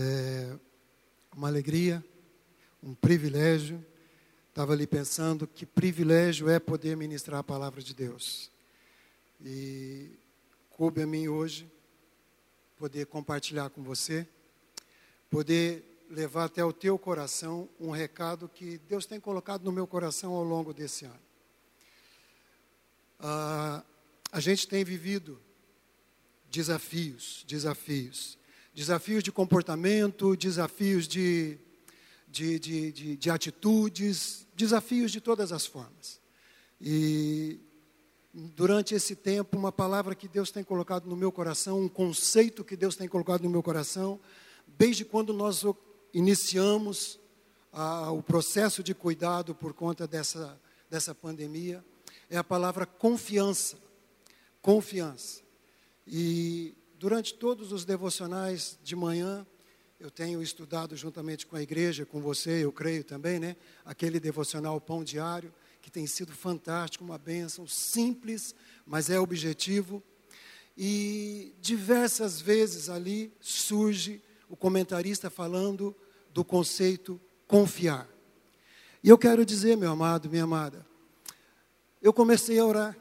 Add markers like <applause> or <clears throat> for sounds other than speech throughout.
É uma alegria, um privilégio. Estava ali pensando que privilégio é poder ministrar a palavra de Deus. E coube a mim hoje poder compartilhar com você, poder levar até o teu coração um recado que Deus tem colocado no meu coração ao longo desse ano. Ah, a gente tem vivido desafios, desafios, desafios de comportamento, desafios de, de, de, de, de atitudes, desafios de todas as formas. E durante esse tempo, uma palavra que Deus tem colocado no meu coração, um conceito que Deus tem colocado no meu coração, desde quando nós iniciamos o processo de cuidado por conta dessa, dessa pandemia, é a palavra confiança. Confiança. E durante todos os devocionais de manhã, eu tenho estudado juntamente com a igreja, com você, eu creio também, né? Aquele devocional Pão Diário, que tem sido fantástico, uma bênção, simples, mas é objetivo. E diversas vezes ali surge o comentarista falando do conceito confiar. E eu quero dizer, meu amado, minha amada, eu comecei a orar,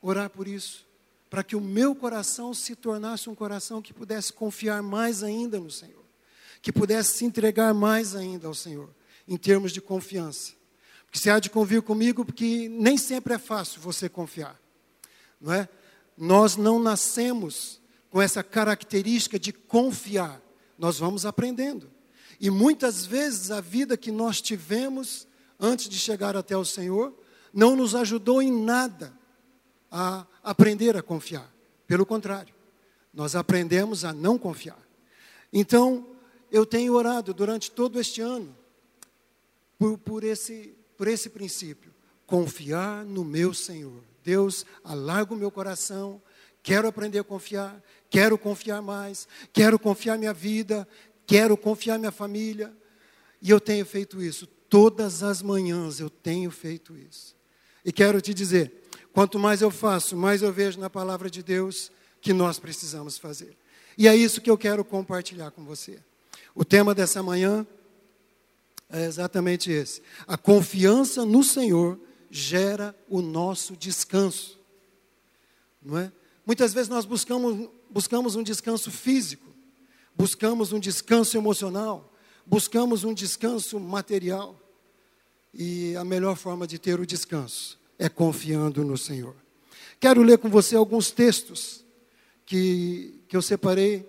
orar por isso, para que o meu coração se tornasse um coração que pudesse confiar mais ainda no Senhor, que pudesse se entregar mais ainda ao Senhor, em termos de confiança. Porque você há de convir comigo, porque nem sempre é fácil você confiar, não é? Nós não nascemos com essa característica de confiar, nós vamos aprendendo. E muitas vezes a vida que nós tivemos antes de chegar até o Senhor não nos ajudou em nada a aprender a confiar. Pelo contrário, nós aprendemos a não confiar. Então, eu tenho orado durante todo este ano por, por, esse, por esse princípio: confiar no meu Senhor. Deus, alarga o meu coração, quero aprender a confiar, quero confiar mais, quero confiar minha vida, quero confiar minha família. E eu tenho feito isso. Todas as manhãs eu tenho feito isso. E quero te dizer: quanto mais eu faço, mais eu vejo na palavra de Deus que nós precisamos fazer. E é isso que eu quero compartilhar com você. O tema dessa manhã é exatamente esse. A confiança no Senhor gera o nosso descanso. Não é? Muitas vezes nós buscamos, buscamos um descanso físico, buscamos um descanso emocional, buscamos um descanso material. E a melhor forma de ter o descanso é confiando no Senhor. Quero ler com você alguns textos que, que eu separei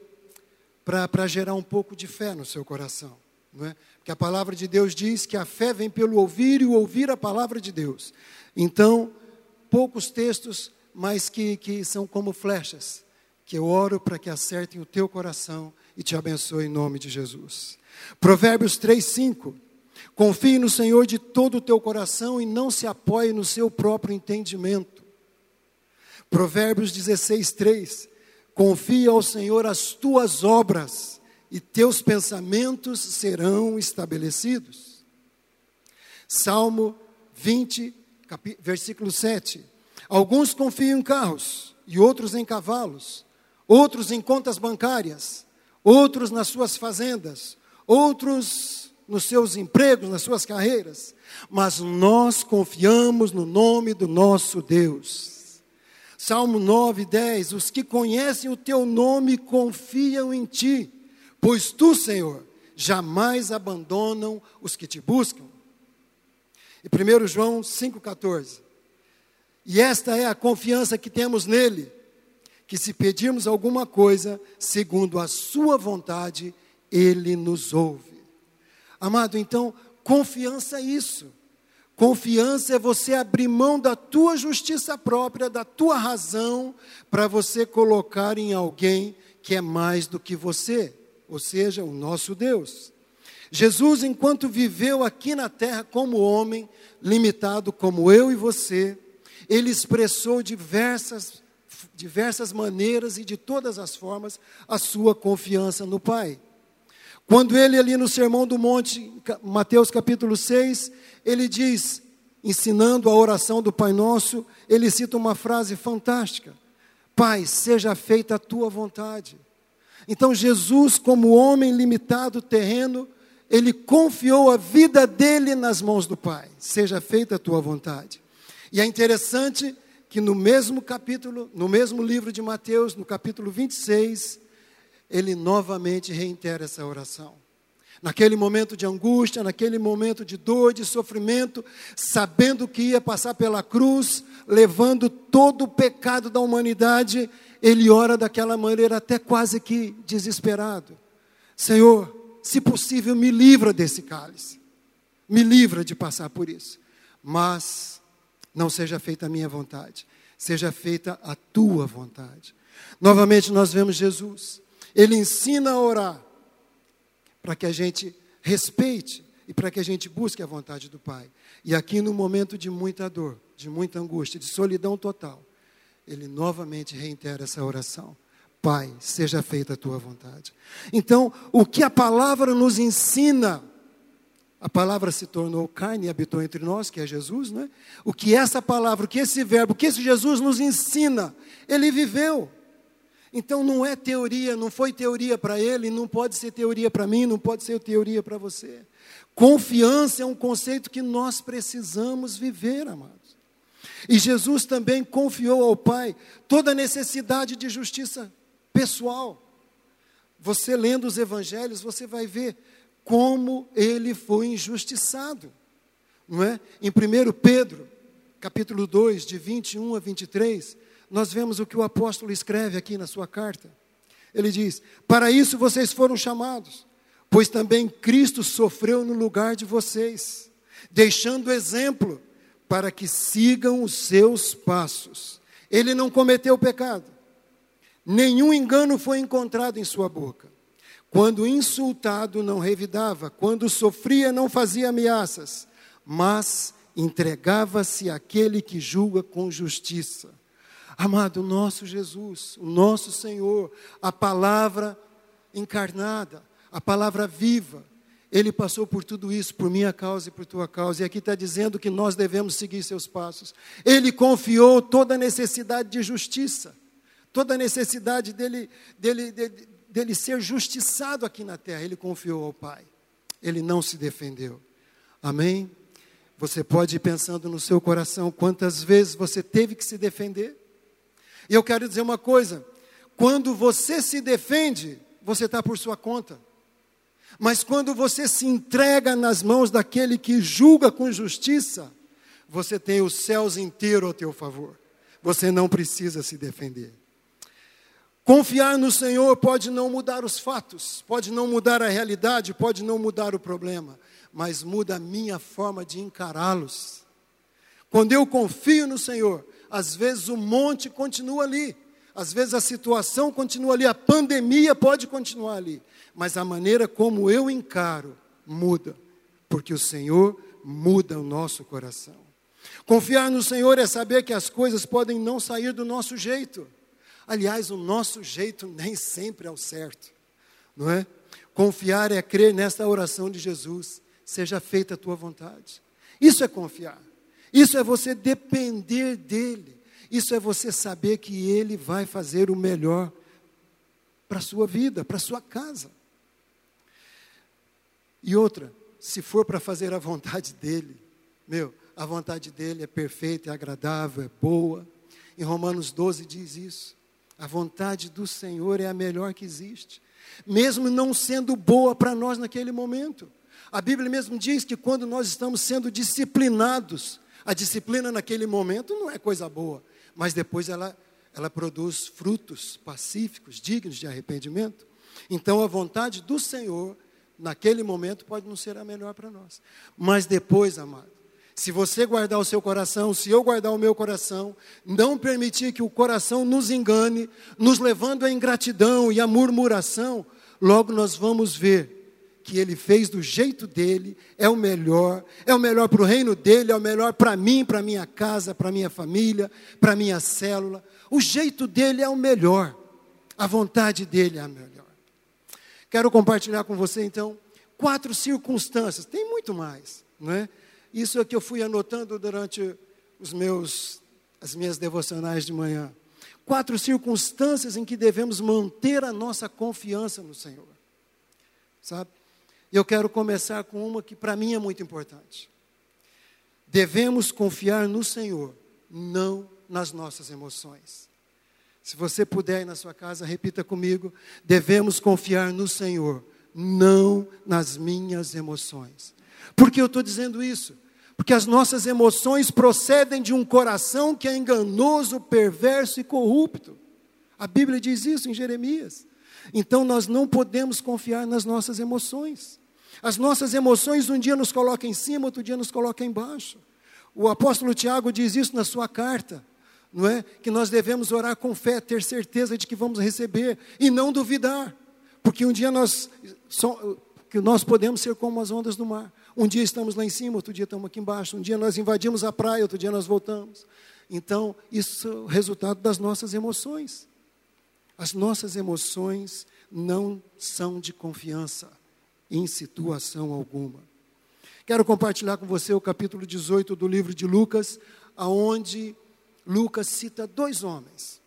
para gerar um pouco de fé no seu coração. Não é? Porque a palavra de Deus diz que a fé vem pelo ouvir e o ouvir a palavra de Deus. Então, poucos textos, mas que, que são como flechas, que eu oro para que acertem o teu coração e te abençoe em nome de Jesus. Provérbios 3, 5 Confie no Senhor de todo o teu coração e não se apoie no seu próprio entendimento. Provérbios 16, 3. Confie ao Senhor as tuas obras e teus pensamentos serão estabelecidos. Salmo 20, versículo 7. Alguns confiam em carros e outros em cavalos, outros em contas bancárias, outros nas suas fazendas, outros nos seus empregos, nas suas carreiras, mas nós confiamos no nome do nosso Deus. Salmo 9, 10: Os que conhecem o teu nome confiam em ti, pois tu, Senhor, jamais abandonam os que te buscam. E 1 João 5,14: E esta é a confiança que temos nele, que se pedirmos alguma coisa, segundo a sua vontade, ele nos ouve. Amado, então, confiança é isso. Confiança é você abrir mão da tua justiça própria, da tua razão, para você colocar em alguém que é mais do que você, ou seja, o nosso Deus. Jesus, enquanto viveu aqui na terra como homem, limitado como eu e você, ele expressou diversas, diversas maneiras e de todas as formas a sua confiança no Pai. Quando ele ali no Sermão do Monte, Mateus capítulo 6, ele diz, ensinando a oração do Pai Nosso, ele cita uma frase fantástica: Pai, seja feita a tua vontade. Então, Jesus, como homem limitado, terreno, ele confiou a vida dele nas mãos do Pai. Seja feita a tua vontade. E é interessante que no mesmo capítulo, no mesmo livro de Mateus, no capítulo 26, ele novamente reitera essa oração. Naquele momento de angústia, naquele momento de dor, de sofrimento, sabendo que ia passar pela cruz, levando todo o pecado da humanidade, ele ora daquela maneira até quase que desesperado. Senhor, se possível, me livra desse cálice. Me livra de passar por isso. Mas não seja feita a minha vontade, seja feita a tua vontade. Novamente nós vemos Jesus. Ele ensina a orar para que a gente respeite e para que a gente busque a vontade do Pai. E aqui no momento de muita dor, de muita angústia, de solidão total, ele novamente reitera essa oração. Pai, seja feita a tua vontade. Então, o que a palavra nos ensina, a palavra se tornou carne e habitou entre nós, que é Jesus, não é? O que essa palavra, o que esse verbo, o que esse Jesus nos ensina, ele viveu. Então não é teoria, não foi teoria para ele, não pode ser teoria para mim, não pode ser teoria para você. Confiança é um conceito que nós precisamos viver, amados. E Jesus também confiou ao Pai toda a necessidade de justiça pessoal. Você lendo os evangelhos, você vai ver como ele foi injustiçado. Não é? Em 1 Pedro, capítulo 2, de 21 a 23, nós vemos o que o apóstolo escreve aqui na sua carta. Ele diz: Para isso vocês foram chamados, pois também Cristo sofreu no lugar de vocês, deixando exemplo para que sigam os seus passos. Ele não cometeu pecado, nenhum engano foi encontrado em sua boca. Quando insultado, não revidava, quando sofria, não fazia ameaças, mas entregava-se àquele que julga com justiça. Amado, o nosso Jesus, o nosso Senhor, a palavra encarnada, a palavra viva, ele passou por tudo isso, por minha causa e por tua causa, e aqui está dizendo que nós devemos seguir seus passos. Ele confiou toda a necessidade de justiça, toda a necessidade dele, dele, dele, dele ser justiçado aqui na terra, ele confiou ao Pai. Ele não se defendeu. Amém? Você pode ir pensando no seu coração quantas vezes você teve que se defender. E eu quero dizer uma coisa: quando você se defende, você está por sua conta. Mas quando você se entrega nas mãos daquele que julga com justiça, você tem os céus inteiros ao teu favor. Você não precisa se defender. Confiar no Senhor pode não mudar os fatos, pode não mudar a realidade, pode não mudar o problema, mas muda a minha forma de encará-los. Quando eu confio no Senhor, às vezes o monte continua ali, às vezes a situação continua ali, a pandemia pode continuar ali, mas a maneira como eu encaro muda, porque o Senhor muda o nosso coração. Confiar no Senhor é saber que as coisas podem não sair do nosso jeito. Aliás, o nosso jeito nem sempre é o certo, não é? Confiar é crer nesta oração de Jesus, seja feita a tua vontade. Isso é confiar. Isso é você depender dele. Isso é você saber que ele vai fazer o melhor para a sua vida, para a sua casa. E outra, se for para fazer a vontade dele, meu, a vontade dele é perfeita, é agradável, é boa. Em Romanos 12 diz isso. A vontade do Senhor é a melhor que existe, mesmo não sendo boa para nós naquele momento. A Bíblia mesmo diz que quando nós estamos sendo disciplinados, a disciplina naquele momento não é coisa boa, mas depois ela, ela produz frutos pacíficos, dignos de arrependimento. Então a vontade do Senhor, naquele momento, pode não ser a melhor para nós. Mas depois, amado, se você guardar o seu coração, se eu guardar o meu coração, não permitir que o coração nos engane, nos levando à ingratidão e à murmuração, logo nós vamos ver que ele fez do jeito dele é o melhor, é o melhor para o reino dele, é o melhor para mim, para minha casa, para minha família, para minha célula. O jeito dele é o melhor, a vontade dele é a melhor. Quero compartilhar com você então quatro circunstâncias, tem muito mais, não é? Isso é que eu fui anotando durante os meus as minhas devocionais de manhã. quatro circunstâncias em que devemos manter a nossa confiança no Senhor. Sabe? Eu quero começar com uma que para mim é muito importante. Devemos confiar no Senhor, não nas nossas emoções. Se você puder ir na sua casa, repita comigo: devemos confiar no Senhor, não nas minhas emoções. Por que eu estou dizendo isso? Porque as nossas emoções procedem de um coração que é enganoso, perverso e corrupto. A Bíblia diz isso em Jeremias. Então nós não podemos confiar nas nossas emoções. As nossas emoções um dia nos colocam em cima, outro dia nos colocam embaixo. O apóstolo Tiago diz isso na sua carta, não é? Que nós devemos orar com fé, ter certeza de que vamos receber e não duvidar, porque um dia nós que nós podemos ser como as ondas do mar. Um dia estamos lá em cima, outro dia estamos aqui embaixo. Um dia nós invadimos a praia, outro dia nós voltamos. Então, isso é o resultado das nossas emoções. As nossas emoções não são de confiança em situação alguma. Quero compartilhar com você o capítulo 18 do livro de Lucas, aonde Lucas cita dois homens,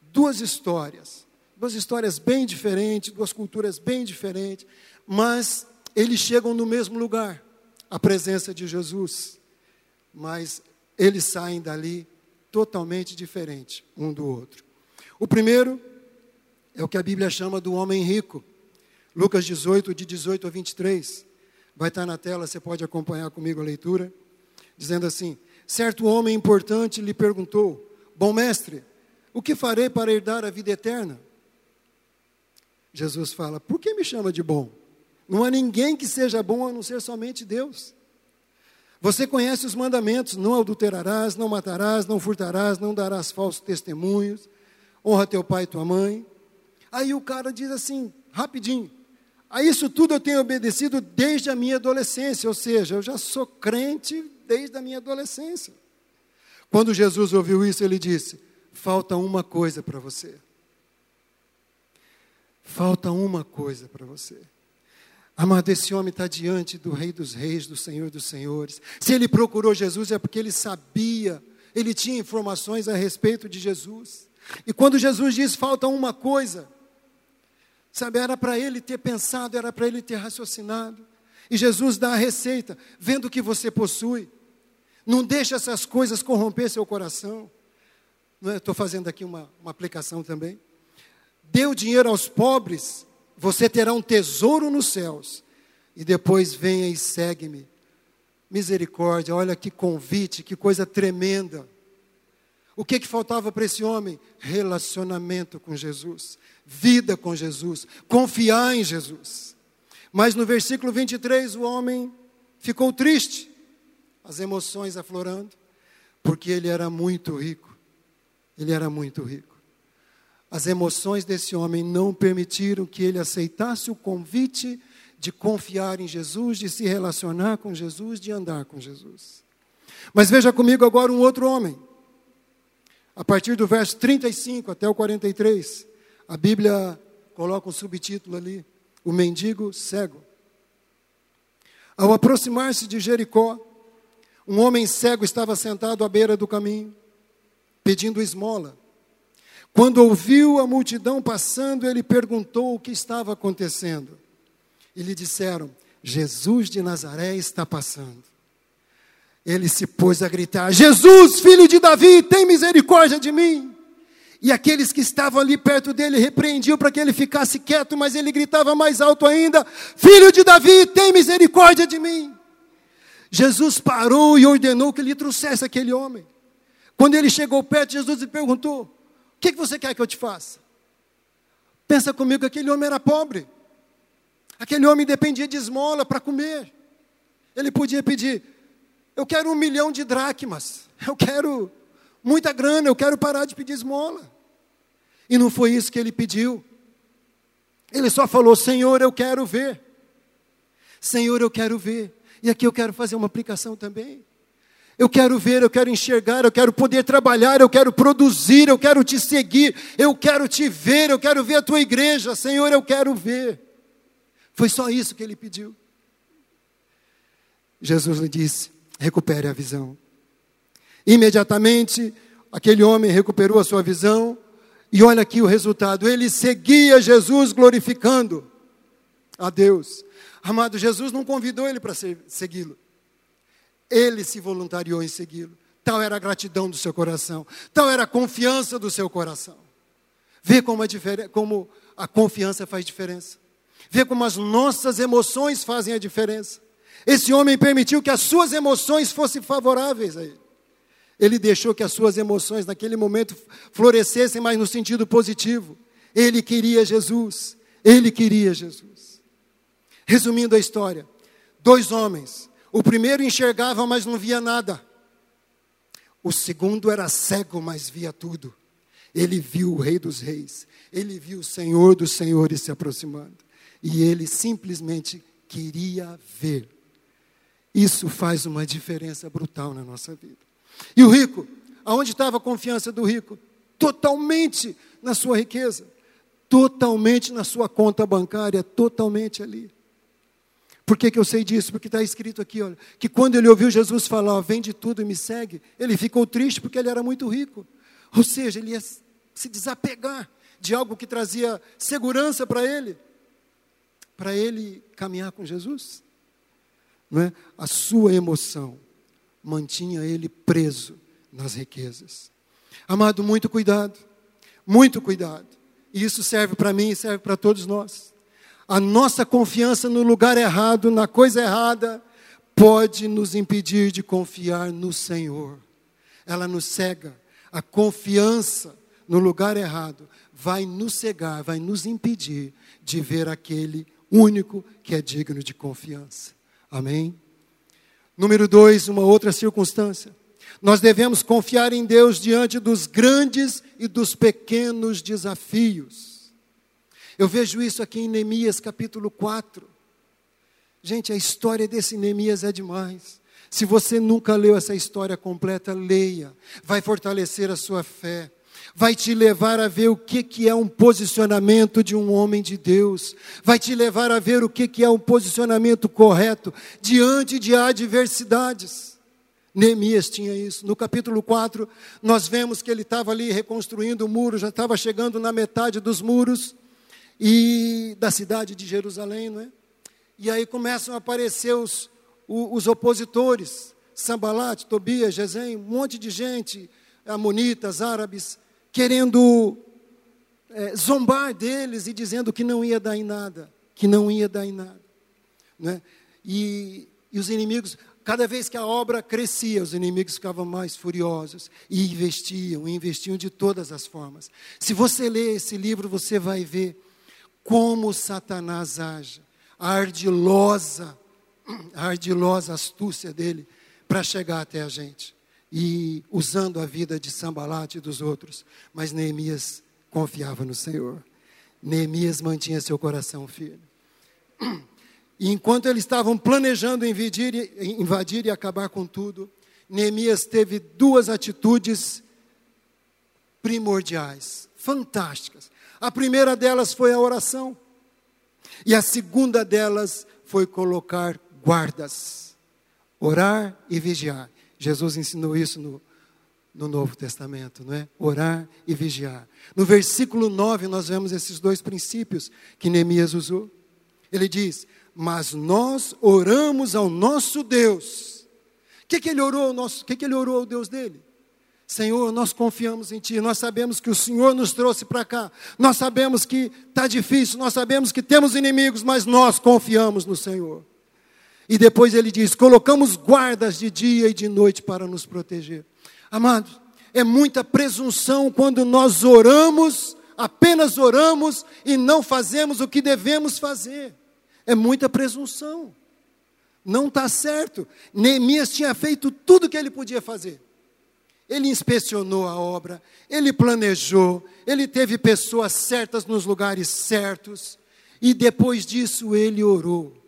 duas histórias, duas histórias bem diferentes, duas culturas bem diferentes, mas eles chegam no mesmo lugar, a presença de Jesus, mas eles saem dali totalmente diferentes um do outro. O primeiro é o que a Bíblia chama do homem rico. Lucas 18, de 18 a 23. Vai estar na tela, você pode acompanhar comigo a leitura. Dizendo assim: Certo homem importante lhe perguntou: Bom mestre, o que farei para herdar a vida eterna? Jesus fala: Por que me chama de bom? Não há ninguém que seja bom a não ser somente Deus. Você conhece os mandamentos: não adulterarás, não matarás, não furtarás, não darás falsos testemunhos, honra teu pai e tua mãe. Aí o cara diz assim, rapidinho: a isso tudo eu tenho obedecido desde a minha adolescência, ou seja, eu já sou crente desde a minha adolescência. Quando Jesus ouviu isso, ele disse: falta uma coisa para você. Falta uma coisa para você. Amado, esse homem está diante do Rei dos Reis, do Senhor dos Senhores. Se ele procurou Jesus é porque ele sabia, ele tinha informações a respeito de Jesus. E quando Jesus diz falta uma coisa, sabe, era para ele ter pensado, era para ele ter raciocinado. E Jesus dá a receita, vendo o que você possui. Não deixe essas coisas corromper seu coração. Estou é? fazendo aqui uma, uma aplicação também. Dê o dinheiro aos pobres você terá um tesouro nos céus. E depois venha e segue-me. Misericórdia, olha que convite, que coisa tremenda. O que, que faltava para esse homem? Relacionamento com Jesus, vida com Jesus, confiar em Jesus. Mas no versículo 23, o homem ficou triste, as emoções aflorando, porque ele era muito rico. Ele era muito rico. As emoções desse homem não permitiram que ele aceitasse o convite de confiar em Jesus, de se relacionar com Jesus, de andar com Jesus. Mas veja comigo agora um outro homem. A partir do verso 35 até o 43, a Bíblia coloca um subtítulo ali: O mendigo cego. Ao aproximar-se de Jericó, um homem cego estava sentado à beira do caminho, pedindo esmola. Quando ouviu a multidão passando, ele perguntou o que estava acontecendo. E lhe disseram: Jesus de Nazaré está passando. Ele se pôs a gritar: Jesus, filho de Davi, tem misericórdia de mim. E aqueles que estavam ali perto dele repreendiam para que ele ficasse quieto, mas ele gritava mais alto ainda: Filho de Davi, tem misericórdia de mim. Jesus parou e ordenou que lhe trouxesse aquele homem. Quando ele chegou perto, Jesus lhe perguntou: o que, você quer que eu te faça? Pensa comigo que aquele homem era pobre. Aquele homem dependia de esmola para comer. Ele podia pedir: Eu quero um milhão de dracmas. Eu quero muita grana. Eu quero parar de pedir esmola. E não foi isso que ele pediu. Ele só falou: Senhor, eu quero ver. Senhor, eu quero ver. E aqui eu quero fazer uma aplicação também. Eu quero ver, eu quero enxergar, eu quero poder trabalhar, eu quero produzir, eu quero te seguir, eu quero te ver, eu quero ver a tua igreja, Senhor, eu quero ver. Foi só isso que ele pediu. Jesus lhe disse: recupere a visão. Imediatamente, aquele homem recuperou a sua visão E olha aqui o resultado: ele seguia Jesus glorificando a Deus. Amado, Jesus não convidou ele para segui-lo. Ele se voluntariou em segui-lo. Tal era a gratidão do seu coração, tal era a confiança do seu coração. Vê como a, como a confiança faz diferença. Vê como as nossas emoções fazem a diferença. Esse homem permitiu que as suas emoções fossem favoráveis a ele. Ele deixou que as suas emoções naquele momento florescessem, mas no sentido positivo. Ele queria Jesus. Ele queria Jesus. Resumindo a história: dois homens. O primeiro enxergava, mas não via nada. O segundo era cego, mas via tudo. Ele viu o Rei dos Reis. Ele viu o Senhor dos Senhores se aproximando. E ele simplesmente queria ver. Isso faz uma diferença brutal na nossa vida. E o rico, aonde estava a confiança do rico? Totalmente na sua riqueza, totalmente na sua conta bancária, totalmente ali. Por que, que eu sei disso? Porque está escrito aqui, olha, que quando ele ouviu Jesus falar, vende tudo e me segue, ele ficou triste porque ele era muito rico. Ou seja, ele ia se desapegar de algo que trazia segurança para ele, para ele caminhar com Jesus não é? a sua emoção mantinha ele preso nas riquezas. Amado, muito cuidado, muito cuidado. E isso serve para mim e serve para todos nós. A nossa confiança no lugar errado, na coisa errada, pode nos impedir de confiar no Senhor. Ela nos cega. A confiança no lugar errado vai nos cegar, vai nos impedir de ver aquele único que é digno de confiança. Amém? Número dois, uma outra circunstância. Nós devemos confiar em Deus diante dos grandes e dos pequenos desafios. Eu vejo isso aqui em Neemias capítulo 4. Gente, a história desse Neemias é demais. Se você nunca leu essa história completa, leia. Vai fortalecer a sua fé vai te levar a ver o que, que é um posicionamento de um homem de Deus, vai te levar a ver o que, que é um posicionamento correto diante de adversidades. Neemias tinha isso. No capítulo 4, nós vemos que ele estava ali reconstruindo o muro, já estava chegando na metade dos muros e da cidade de Jerusalém, não é? E aí começam a aparecer os, os opositores, Sambalat, Tobias, Gesem, um monte de gente, amonitas, árabes, querendo é, zombar deles e dizendo que não ia dar em nada, que não ia dar em nada. Né? E, e os inimigos, cada vez que a obra crescia, os inimigos ficavam mais furiosos e investiam, investiam de todas as formas. Se você ler esse livro, você vai ver como Satanás age, a ardilosa, <clears throat> a ardilosa astúcia dele para chegar até a gente e usando a vida de Sambalat e dos outros. Mas Neemias confiava no Senhor. Neemias mantinha seu coração firme. E enquanto eles estavam planejando invadir, invadir e acabar com tudo, Neemias teve duas atitudes primordiais, fantásticas. A primeira delas foi a oração, e a segunda delas foi colocar guardas, orar e vigiar. Jesus ensinou isso no, no Novo Testamento, não é? Orar e vigiar. No versículo 9, nós vemos esses dois princípios que Neemias usou. Ele diz: Mas nós oramos ao nosso Deus. O que, que ele orou ao nosso, que, que ele orou ao Deus dele? Senhor, nós confiamos em Ti, nós sabemos que o Senhor nos trouxe para cá, nós sabemos que está difícil, nós sabemos que temos inimigos, mas nós confiamos no Senhor. E depois ele diz: colocamos guardas de dia e de noite para nos proteger. Amados, é muita presunção quando nós oramos, apenas oramos e não fazemos o que devemos fazer. É muita presunção. Não está certo. Neemias tinha feito tudo o que ele podia fazer. Ele inspecionou a obra, ele planejou, ele teve pessoas certas nos lugares certos, e depois disso ele orou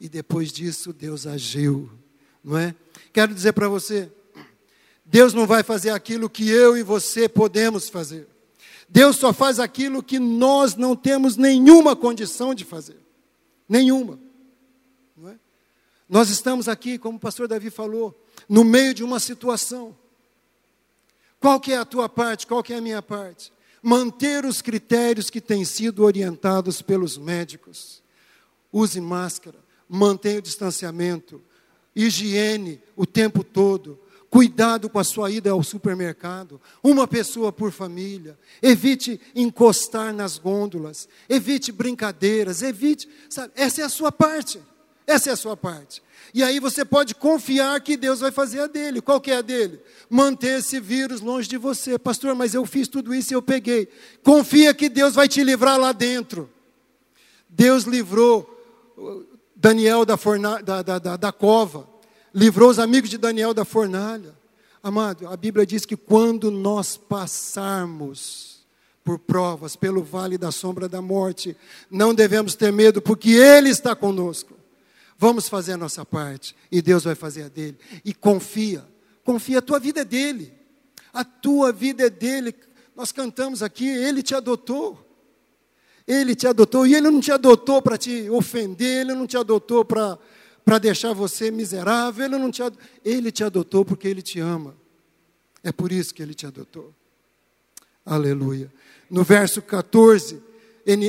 e depois disso Deus agiu, não é? Quero dizer para você, Deus não vai fazer aquilo que eu e você podemos fazer. Deus só faz aquilo que nós não temos nenhuma condição de fazer. Nenhuma. É? Nós estamos aqui, como o pastor Davi falou, no meio de uma situação. Qual que é a tua parte? Qual que é a minha parte? manter os critérios que têm sido orientados pelos médicos. Use máscara, mantenha o distanciamento, higiene o tempo todo, cuidado com a sua ida ao supermercado, uma pessoa por família, evite encostar nas gôndolas, evite brincadeiras, evite, sabe, essa é a sua parte. Essa é a sua parte. E aí você pode confiar que Deus vai fazer a dele. Qual que é a dele? Manter esse vírus longe de você. Pastor, mas eu fiz tudo isso e eu peguei. Confia que Deus vai te livrar lá dentro. Deus livrou Daniel da, forna, da, da, da, da cova. Livrou os amigos de Daniel da fornalha. Amado, a Bíblia diz que quando nós passarmos por provas, pelo vale da sombra da morte, não devemos ter medo, porque Ele está conosco. Vamos fazer a nossa parte e Deus vai fazer a dele. E confia, confia, a tua vida é dele. A tua vida é dele. Nós cantamos aqui, ele te adotou. Ele te adotou e ele não te adotou para te ofender, ele não te adotou para deixar você miserável, ele não te ele te adotou porque ele te ama. É por isso que ele te adotou. Aleluia. No verso 14,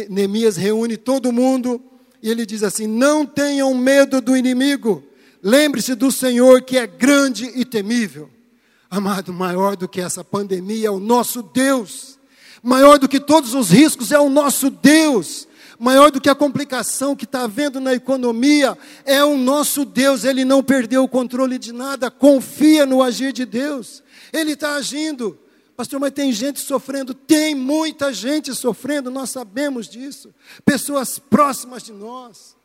Neemias reúne todo mundo e ele diz assim: Não tenham medo do inimigo, lembre-se do Senhor que é grande e temível. Amado, maior do que essa pandemia é o nosso Deus, maior do que todos os riscos é o nosso Deus, maior do que a complicação que está havendo na economia é o nosso Deus, ele não perdeu o controle de nada, confia no agir de Deus, ele está agindo. Pastor, mas tem gente sofrendo? Tem muita gente sofrendo, nós sabemos disso. Pessoas próximas de nós.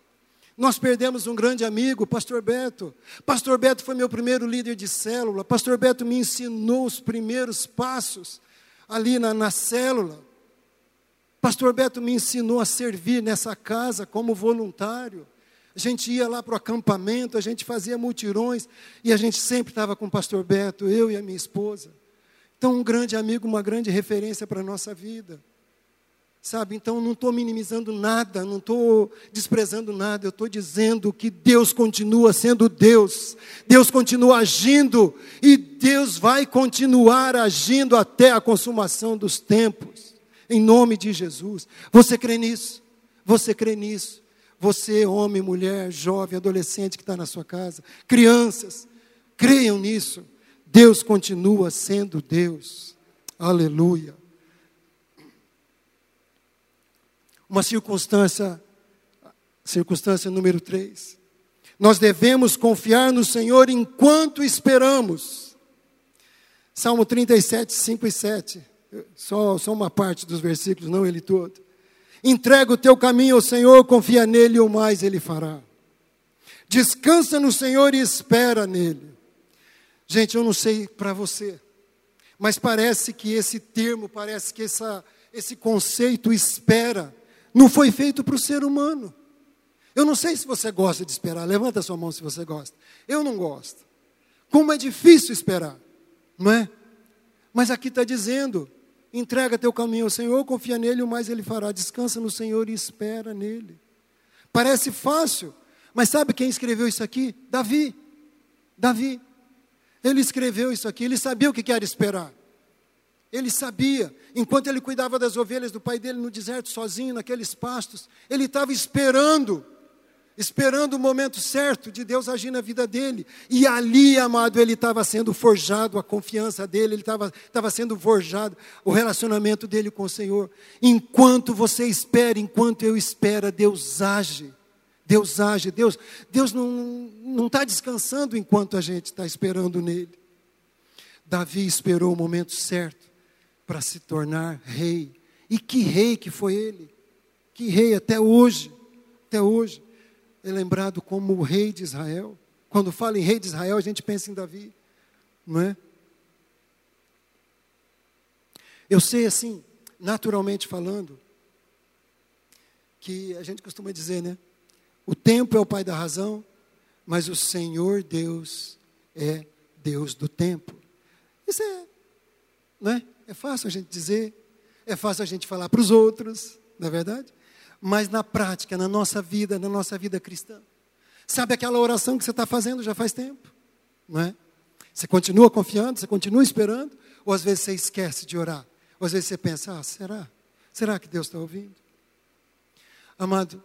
Nós perdemos um grande amigo, Pastor Beto. Pastor Beto foi meu primeiro líder de célula. Pastor Beto me ensinou os primeiros passos ali na, na célula. Pastor Beto me ensinou a servir nessa casa como voluntário. A gente ia lá para o acampamento, a gente fazia mutirões e a gente sempre estava com o Pastor Beto, eu e a minha esposa. Então, um grande amigo, uma grande referência para a nossa vida. Sabe, então não estou minimizando nada, não estou desprezando nada, eu estou dizendo que Deus continua sendo Deus, Deus continua agindo e Deus vai continuar agindo até a consumação dos tempos, em nome de Jesus. Você crê nisso? Você crê nisso? Você, homem, mulher, jovem, adolescente que está na sua casa, crianças, creiam nisso. Deus continua sendo Deus. Aleluia. Uma circunstância, circunstância número 3. Nós devemos confiar no Senhor enquanto esperamos. Salmo 37, 5 e 7. Só, só uma parte dos versículos, não ele todo. Entrega o teu caminho ao Senhor, confia nele o mais ele fará. Descansa no Senhor e espera nele. Gente, eu não sei para você, mas parece que esse termo, parece que essa, esse conceito espera, não foi feito para o ser humano. Eu não sei se você gosta de esperar, levanta sua mão se você gosta. Eu não gosto. Como é difícil esperar, não é? Mas aqui está dizendo: entrega teu caminho ao Senhor, confia nele, o mais ele fará. Descansa no Senhor e espera nele. Parece fácil, mas sabe quem escreveu isso aqui? Davi. Davi. Ele escreveu isso aqui, ele sabia o que era esperar. Ele sabia, enquanto ele cuidava das ovelhas do pai dele no deserto, sozinho, naqueles pastos, ele estava esperando, esperando o momento certo de Deus agir na vida dele. E ali, amado, ele estava sendo forjado, a confiança dele, ele estava, sendo forjado, o relacionamento dele com o Senhor. Enquanto você espera, enquanto eu espero, Deus age. Deus age, Deus, Deus não está descansando enquanto a gente está esperando nele. Davi esperou o momento certo para se tornar rei. E que rei que foi ele? Que rei até hoje, até hoje, é lembrado como o rei de Israel. Quando fala em rei de Israel, a gente pensa em Davi, não é? Eu sei assim, naturalmente falando, que a gente costuma dizer, né? O tempo é o pai da razão, mas o Senhor Deus é Deus do tempo. Isso é, não é? Fácil a gente dizer, é fácil a gente falar para os outros, não é verdade? Mas na prática, na nossa vida, na nossa vida cristã, sabe aquela oração que você está fazendo já faz tempo, não é? Você continua confiando, você continua esperando, ou às vezes você esquece de orar. Às vezes você pensa, ah, será? Será que Deus está ouvindo? Amado,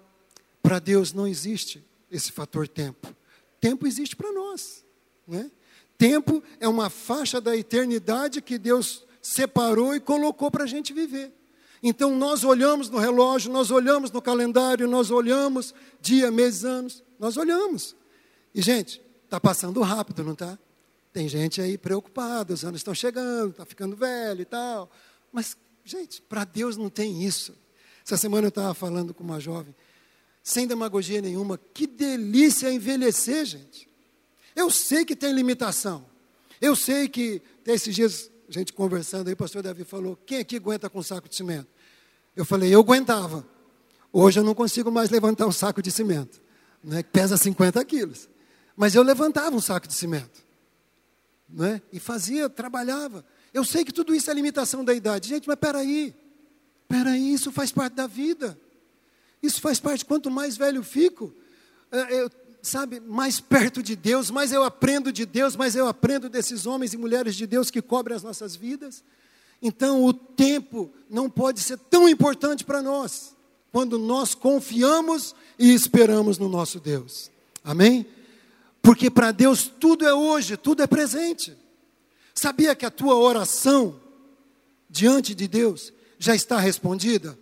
para Deus não existe esse fator tempo. Tempo existe para nós. Né? Tempo é uma faixa da eternidade que Deus separou e colocou para a gente viver. Então nós olhamos no relógio, nós olhamos no calendário, nós olhamos dia, mês, anos, nós olhamos. E, gente, está passando rápido, não está? Tem gente aí preocupada, os anos estão chegando, está ficando velho e tal. Mas, gente, para Deus não tem isso. Essa semana eu estava falando com uma jovem, sem demagogia nenhuma, que delícia envelhecer, gente. Eu sei que tem limitação. Eu sei que, esses dias, gente conversando aí, o pastor Davi falou: quem aqui aguenta com um saco de cimento? Eu falei: eu aguentava. Hoje eu não consigo mais levantar um saco de cimento, né, que pesa 50 quilos. Mas eu levantava um saco de cimento. Né, e fazia, trabalhava. Eu sei que tudo isso é limitação da idade. Gente, mas peraí. Peraí, isso faz parte da vida. Isso faz parte, quanto mais velho eu fico, é, eu, sabe, mais perto de Deus, mais eu aprendo de Deus, mais eu aprendo desses homens e mulheres de Deus que cobrem as nossas vidas. Então, o tempo não pode ser tão importante para nós, quando nós confiamos e esperamos no nosso Deus. Amém? Porque para Deus tudo é hoje, tudo é presente. Sabia que a tua oração diante de Deus já está respondida?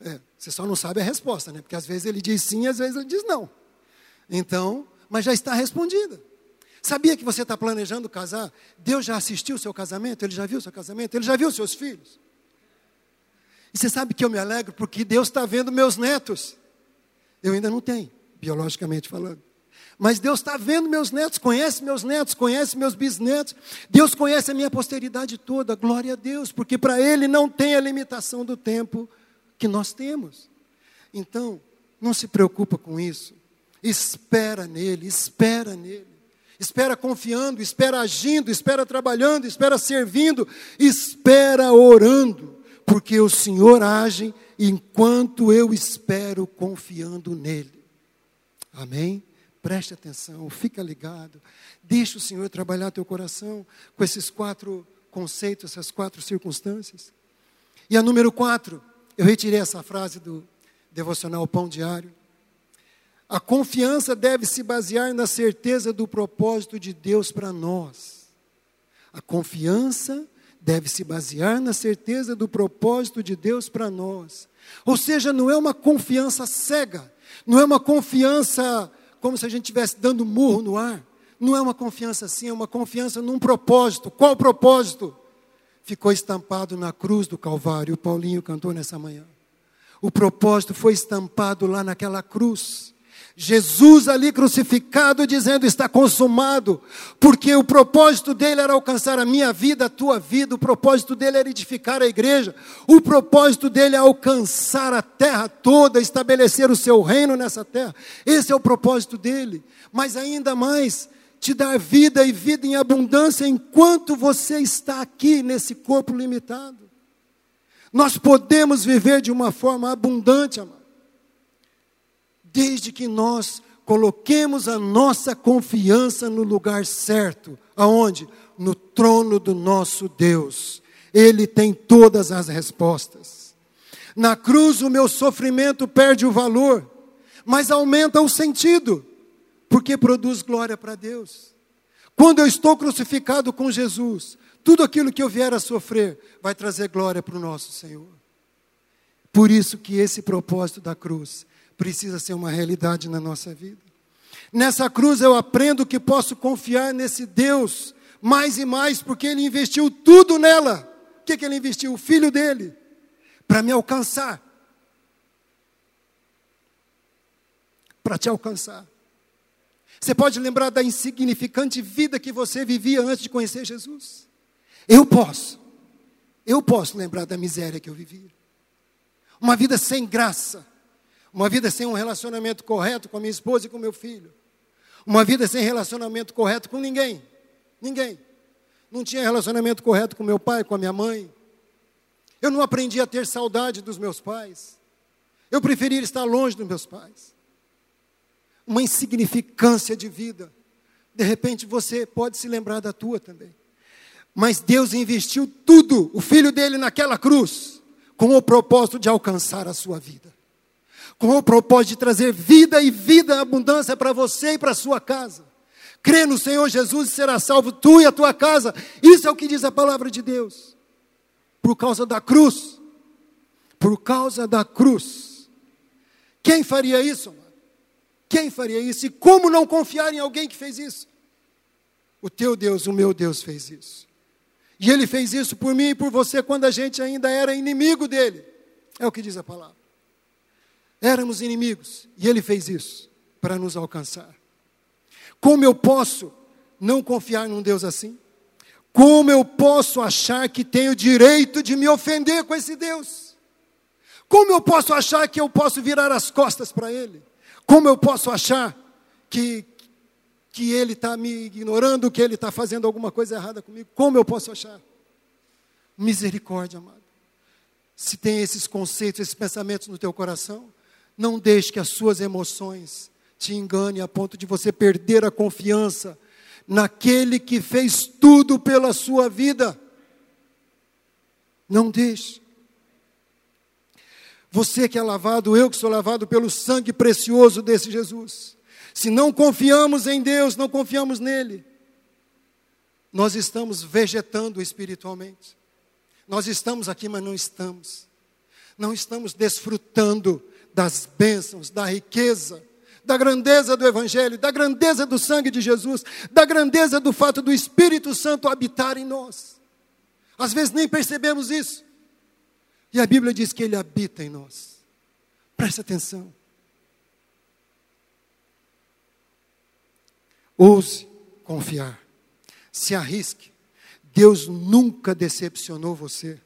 É, você só não sabe a resposta, né? Porque às vezes ele diz sim, às vezes ele diz não. Então, mas já está respondida. Sabia que você está planejando casar? Deus já assistiu o seu casamento? Ele já viu o seu casamento? Ele já viu os seus filhos? E você sabe que eu me alegro porque Deus está vendo meus netos. Eu ainda não tenho, biologicamente falando. Mas Deus está vendo meus netos, conhece meus netos, conhece meus bisnetos. Deus conhece a minha posteridade toda. Glória a Deus, porque para Ele não tem a limitação do tempo que nós temos. Então, não se preocupa com isso. Espera nele, espera nele. Espera confiando, espera agindo, espera trabalhando, espera servindo, espera orando, porque o Senhor age enquanto eu espero confiando nele. Amém? Preste atenção, fica ligado. Deixa o Senhor trabalhar teu coração com esses quatro conceitos, essas quatro circunstâncias. E a número quatro, eu retirei essa frase do devocional Pão Diário. A confiança deve se basear na certeza do propósito de Deus para nós. A confiança deve se basear na certeza do propósito de Deus para nós. Ou seja, não é uma confiança cega, não é uma confiança como se a gente estivesse dando murro no ar. Não é uma confiança assim, é uma confiança num propósito. Qual propósito? Ficou estampado na cruz do Calvário. O Paulinho cantou nessa manhã. O propósito foi estampado lá naquela cruz. Jesus ali crucificado, dizendo: Está consumado, porque o propósito dele era alcançar a minha vida, a tua vida, o propósito dele era edificar a igreja, o propósito dele é alcançar a terra toda, estabelecer o seu reino nessa terra. Esse é o propósito dele, mas ainda mais, te dar vida e vida em abundância enquanto você está aqui nesse corpo limitado. Nós podemos viver de uma forma abundante, amado desde que nós coloquemos a nossa confiança no lugar certo. Aonde? No trono do nosso Deus. Ele tem todas as respostas. Na cruz, o meu sofrimento perde o valor, mas aumenta o sentido, porque produz glória para Deus. Quando eu estou crucificado com Jesus, tudo aquilo que eu vier a sofrer vai trazer glória para o nosso Senhor. Por isso que esse propósito da cruz precisa ser uma realidade na nossa vida. Nessa cruz eu aprendo que posso confiar nesse Deus mais e mais, porque Ele investiu tudo nela. O que, que Ele investiu? O filho dele, para me alcançar. Para te alcançar. Você pode lembrar da insignificante vida que você vivia antes de conhecer Jesus? Eu posso. Eu posso lembrar da miséria que eu vivia. Uma vida sem graça uma vida sem um relacionamento correto com a minha esposa e com meu filho. Uma vida sem relacionamento correto com ninguém. Ninguém. Não tinha relacionamento correto com meu pai, com a minha mãe. Eu não aprendi a ter saudade dos meus pais. Eu preferia estar longe dos meus pais. Uma insignificância de vida. De repente você pode se lembrar da tua também. Mas Deus investiu tudo, o filho dele naquela cruz, com o propósito de alcançar a sua vida. Com o propósito de trazer vida e vida abundância para você e para a sua casa. Crê no Senhor Jesus e será salvo tu e a tua casa. Isso é o que diz a palavra de Deus. Por causa da cruz. Por causa da cruz. Quem faria isso? Quem faria isso? E como não confiar em alguém que fez isso? O teu Deus, o meu Deus fez isso. E ele fez isso por mim e por você quando a gente ainda era inimigo dele. É o que diz a palavra. Éramos inimigos e ele fez isso para nos alcançar. Como eu posso não confiar num Deus assim? Como eu posso achar que tenho direito de me ofender com esse Deus? Como eu posso achar que eu posso virar as costas para Ele? Como eu posso achar que, que Ele está me ignorando, que Ele está fazendo alguma coisa errada comigo? Como eu posso achar? Misericórdia, amado. Se tem esses conceitos, esses pensamentos no teu coração, não deixe que as suas emoções te engane a ponto de você perder a confiança naquele que fez tudo pela sua vida. Não deixe. Você que é lavado, eu que sou lavado pelo sangue precioso desse Jesus. Se não confiamos em Deus, não confiamos nele, nós estamos vegetando espiritualmente. Nós estamos aqui, mas não estamos. Não estamos desfrutando das bênçãos, da riqueza, da grandeza do Evangelho, da grandeza do sangue de Jesus, da grandeza do fato do Espírito Santo habitar em nós. Às vezes nem percebemos isso. E a Bíblia diz que Ele habita em nós. Preste atenção. Ouse confiar. Se arrisque. Deus nunca decepcionou você.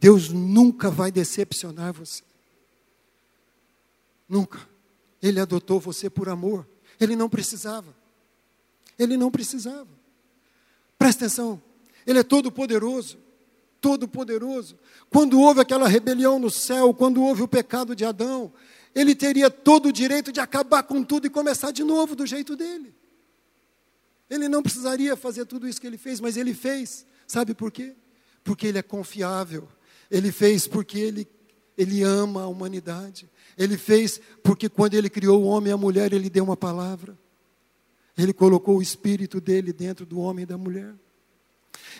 Deus nunca vai decepcionar você. Nunca. Ele adotou você por amor. Ele não precisava. Ele não precisava. Presta atenção. Ele é todo poderoso. Todo poderoso. Quando houve aquela rebelião no céu, quando houve o pecado de Adão, ele teria todo o direito de acabar com tudo e começar de novo do jeito dele. Ele não precisaria fazer tudo isso que ele fez, mas ele fez. Sabe por quê? Porque ele é confiável. Ele fez porque ele, ele ama a humanidade. Ele fez porque quando ele criou o homem e a mulher, ele deu uma palavra. Ele colocou o espírito dele dentro do homem e da mulher.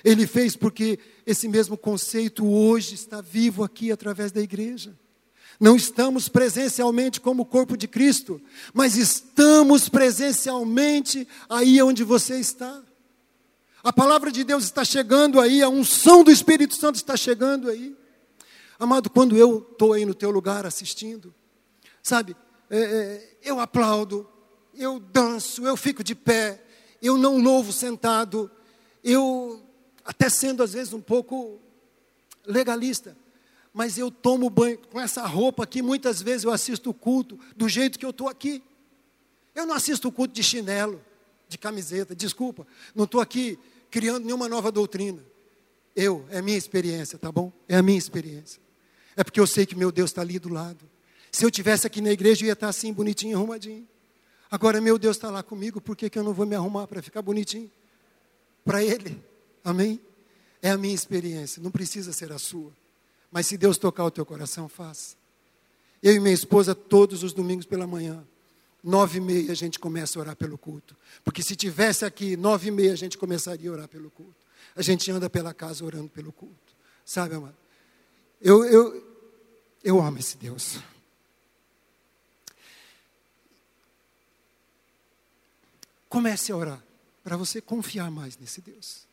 Ele fez porque esse mesmo conceito hoje está vivo aqui através da igreja. Não estamos presencialmente como o corpo de Cristo, mas estamos presencialmente aí onde você está. A palavra de Deus está chegando aí, a unção do Espírito Santo está chegando aí. Amado, quando eu estou aí no teu lugar assistindo, Sabe, é, é, eu aplaudo, eu danço, eu fico de pé, eu não louvo sentado, eu, até sendo às vezes um pouco legalista, mas eu tomo banho com essa roupa aqui, muitas vezes eu assisto o culto do jeito que eu estou aqui. Eu não assisto o culto de chinelo, de camiseta, desculpa, não estou aqui criando nenhuma nova doutrina. Eu, é minha experiência, tá bom? É a minha experiência. É porque eu sei que meu Deus está ali do lado. Se eu tivesse aqui na igreja, eu ia estar assim, bonitinho, arrumadinho. Agora, meu Deus está lá comigo, por que, que eu não vou me arrumar para ficar bonitinho? Para Ele. Amém? É a minha experiência, não precisa ser a sua. Mas se Deus tocar o teu coração, faça. Eu e minha esposa, todos os domingos pela manhã, nove e meia a gente começa a orar pelo culto. Porque se tivesse aqui, nove e meia a gente começaria a orar pelo culto. A gente anda pela casa orando pelo culto. Sabe, amado? Eu, eu, eu amo esse Deus. Comece a orar para você confiar mais nesse Deus.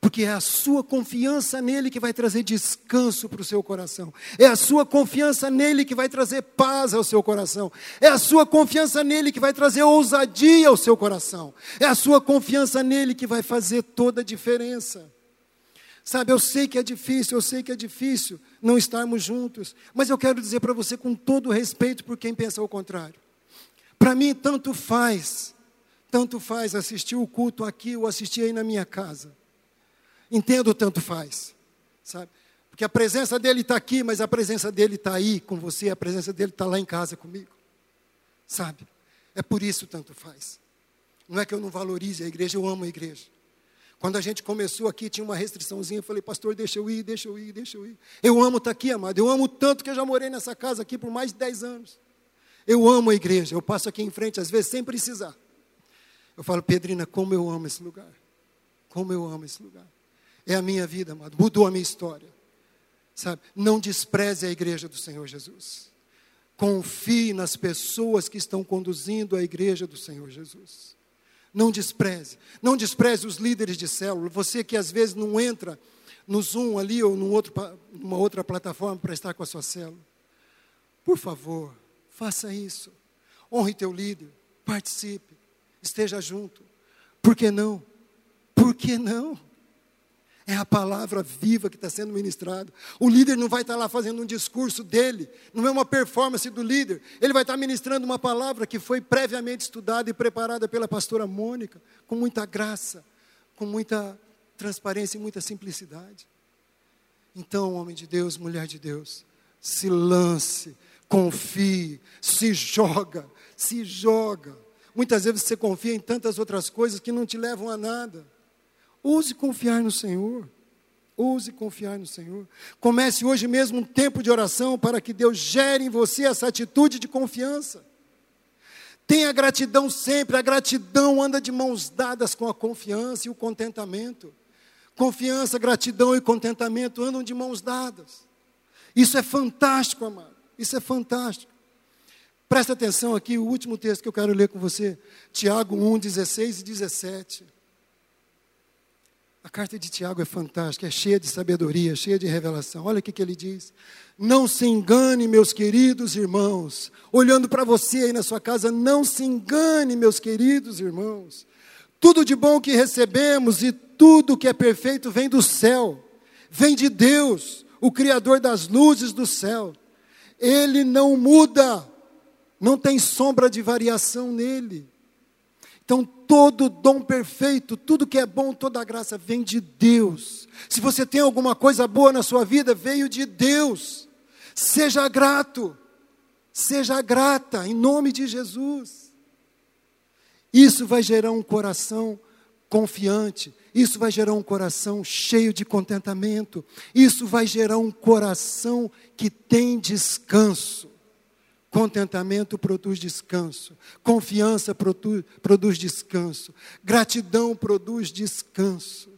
Porque é a sua confiança nele que vai trazer descanso para o seu coração. É a sua confiança nele que vai trazer paz ao seu coração. É a sua confiança nele que vai trazer ousadia ao seu coração. É a sua confiança nele que vai fazer toda a diferença. Sabe, eu sei que é difícil, eu sei que é difícil não estarmos juntos, mas eu quero dizer para você com todo respeito por quem pensa o contrário. Para mim, tanto faz tanto faz assistir o culto aqui ou assistir aí na minha casa. Entendo tanto faz, sabe? Porque a presença dele está aqui, mas a presença dele está aí com você, a presença dele está lá em casa comigo, sabe? É por isso tanto faz. Não é que eu não valorize a igreja, eu amo a igreja. Quando a gente começou aqui, tinha uma restriçãozinha. Eu falei, pastor, deixa eu ir, deixa eu ir, deixa eu ir. Eu amo estar aqui, amado. Eu amo tanto que eu já morei nessa casa aqui por mais de 10 anos. Eu amo a igreja. Eu passo aqui em frente, às vezes, sem precisar. Eu falo, Pedrina, como eu amo esse lugar. Como eu amo esse lugar. É a minha vida, amado. Mudou a minha história. Sabe? Não despreze a igreja do Senhor Jesus. Confie nas pessoas que estão conduzindo a igreja do Senhor Jesus. Não despreze. Não despreze os líderes de célula. Você que às vezes não entra no Zoom ali ou num outro, numa outra plataforma para estar com a sua célula. Por favor, faça isso. Honre teu líder. Participe. Esteja junto. Por que não? Por que não? É a palavra viva que está sendo ministrada. O líder não vai estar lá fazendo um discurso dele, não é uma performance do líder. Ele vai estar ministrando uma palavra que foi previamente estudada e preparada pela pastora Mônica, com muita graça, com muita transparência e muita simplicidade. Então, homem de Deus, mulher de Deus, se lance, confie, se joga, se joga. Muitas vezes você confia em tantas outras coisas que não te levam a nada. Ouse confiar no Senhor. Ouse confiar no Senhor. Comece hoje mesmo um tempo de oração para que Deus gere em você essa atitude de confiança. Tenha gratidão sempre. A gratidão anda de mãos dadas com a confiança e o contentamento. Confiança, gratidão e contentamento andam de mãos dadas. Isso é fantástico, amado. Isso é fantástico. Presta atenção aqui, o último texto que eu quero ler com você. Tiago 1, 16 e 17. A carta de Tiago é fantástica, é cheia de sabedoria, cheia de revelação. Olha o que, que ele diz. Não se engane, meus queridos irmãos. Olhando para você aí na sua casa, não se engane, meus queridos irmãos. Tudo de bom que recebemos e tudo que é perfeito vem do céu, vem de Deus, o Criador das luzes do céu. Ele não muda, não tem sombra de variação nele. Então, todo dom perfeito, tudo que é bom, toda graça vem de Deus. Se você tem alguma coisa boa na sua vida, veio de Deus. Seja grato, seja grata, em nome de Jesus. Isso vai gerar um coração confiante, isso vai gerar um coração cheio de contentamento, isso vai gerar um coração que tem descanso. Contentamento produz descanso. Confiança produz, produz descanso. Gratidão produz descanso.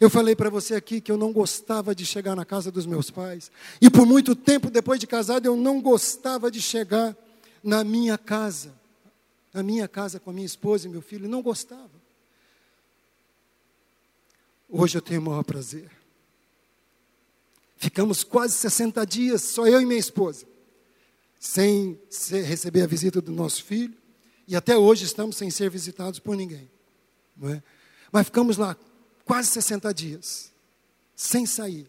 Eu falei para você aqui que eu não gostava de chegar na casa dos meus pais. E por muito tempo, depois de casado, eu não gostava de chegar na minha casa. Na minha casa com a minha esposa e meu filho. Não gostava. Hoje eu tenho o maior prazer. Ficamos quase 60 dias, só eu e minha esposa sem receber a visita do nosso filho, e até hoje estamos sem ser visitados por ninguém. Não é? Mas ficamos lá quase 60 dias, sem sair.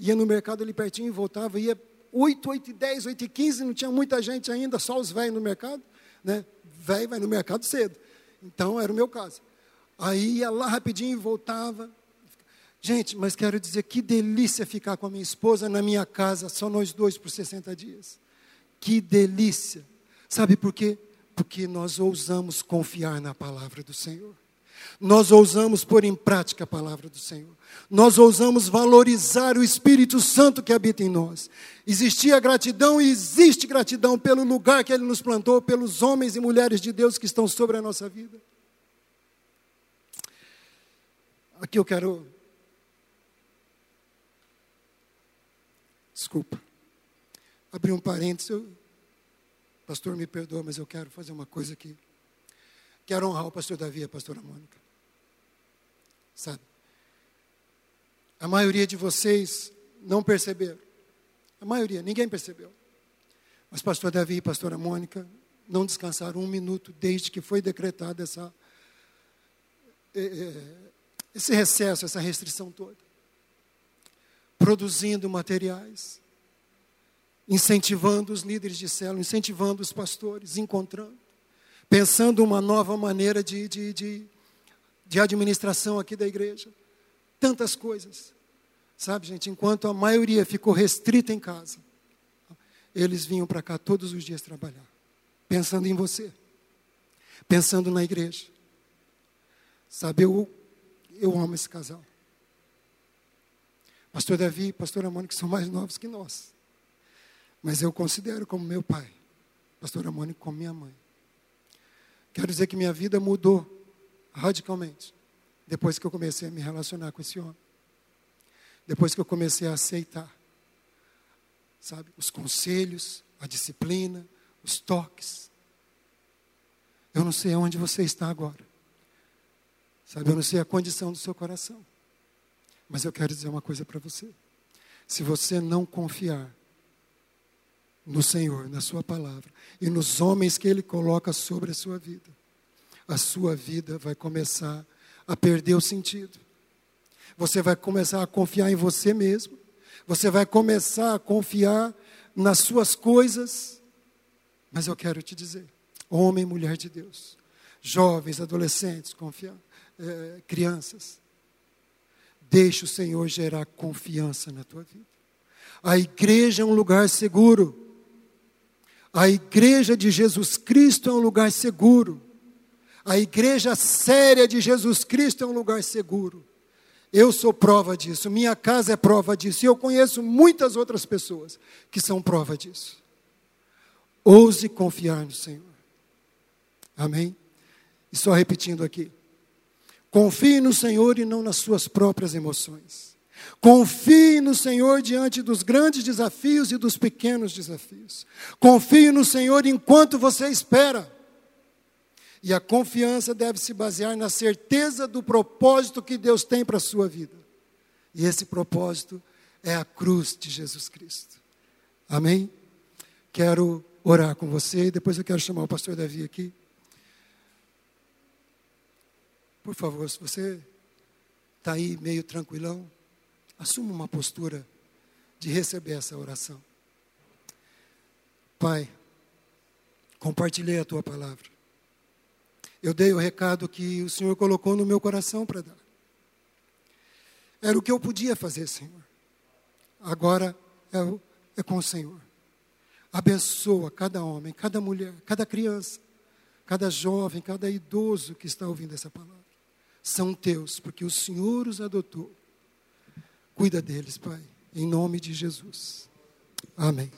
Ia no mercado ali pertinho e voltava, ia 8, 8 e 10, 8 e 15, não tinha muita gente ainda, só os velhos no mercado. Né? Velho vai no mercado cedo. Então era o meu caso. Aí ia lá rapidinho e voltava. Gente, mas quero dizer que delícia ficar com a minha esposa na minha casa, só nós dois por 60 dias. Que delícia! Sabe por quê? Porque nós ousamos confiar na palavra do Senhor. Nós ousamos pôr em prática a palavra do Senhor. Nós ousamos valorizar o Espírito Santo que habita em nós. Existia gratidão e existe gratidão pelo lugar que Ele nos plantou, pelos homens e mulheres de Deus que estão sobre a nossa vida. Aqui eu quero. Desculpa abrir um parênteses, eu, pastor, me perdoa, mas eu quero fazer uma coisa aqui. Quero honrar o pastor Davi e a pastora Mônica. Sabe? A maioria de vocês não perceberam. A maioria, ninguém percebeu. Mas pastor Davi e pastora Mônica não descansaram um minuto desde que foi decretada essa, é, é, esse recesso, essa restrição toda. Produzindo materiais, incentivando os líderes de célula, incentivando os pastores, encontrando, pensando uma nova maneira de, de, de, de administração aqui da igreja. Tantas coisas. Sabe, gente, enquanto a maioria ficou restrita em casa, eles vinham para cá todos os dias trabalhar, pensando em você, pensando na igreja. Sabe, eu, eu amo esse casal. Pastor Davi e pastora Mônica são mais novos que nós. Mas eu considero como meu pai, pastora Mônica como minha mãe. Quero dizer que minha vida mudou radicalmente depois que eu comecei a me relacionar com esse homem. Depois que eu comecei a aceitar, sabe, os conselhos, a disciplina, os toques. Eu não sei onde você está agora. Sabe, eu não sei a condição do seu coração. Mas eu quero dizer uma coisa para você. Se você não confiar no Senhor, na Sua palavra e nos homens que Ele coloca sobre a sua vida, a sua vida vai começar a perder o sentido. Você vai começar a confiar em você mesmo. Você vai começar a confiar nas suas coisas. Mas eu quero te dizer, homem e mulher de Deus, jovens, adolescentes, confia, é, crianças, deixe o Senhor gerar confiança na tua vida. A igreja é um lugar seguro. A igreja de Jesus Cristo é um lugar seguro. A igreja séria de Jesus Cristo é um lugar seguro. Eu sou prova disso, minha casa é prova disso, e eu conheço muitas outras pessoas que são prova disso. Ouse confiar no Senhor. Amém? E só repetindo aqui. Confie no Senhor e não nas suas próprias emoções. Confie no Senhor diante dos grandes desafios e dos pequenos desafios. Confie no Senhor enquanto você espera. E a confiança deve se basear na certeza do propósito que Deus tem para a sua vida. E esse propósito é a cruz de Jesus Cristo. Amém? Quero orar com você e depois eu quero chamar o pastor Davi aqui. Por favor, se você está aí meio tranquilão, Assuma uma postura de receber essa oração. Pai, compartilhei a tua palavra. Eu dei o recado que o Senhor colocou no meu coração para dar. Era o que eu podia fazer, Senhor. Agora é, é com o Senhor. Abençoa cada homem, cada mulher, cada criança, cada jovem, cada idoso que está ouvindo essa palavra. São teus, porque o Senhor os adotou Cuida deles, Pai, em nome de Jesus. Amém.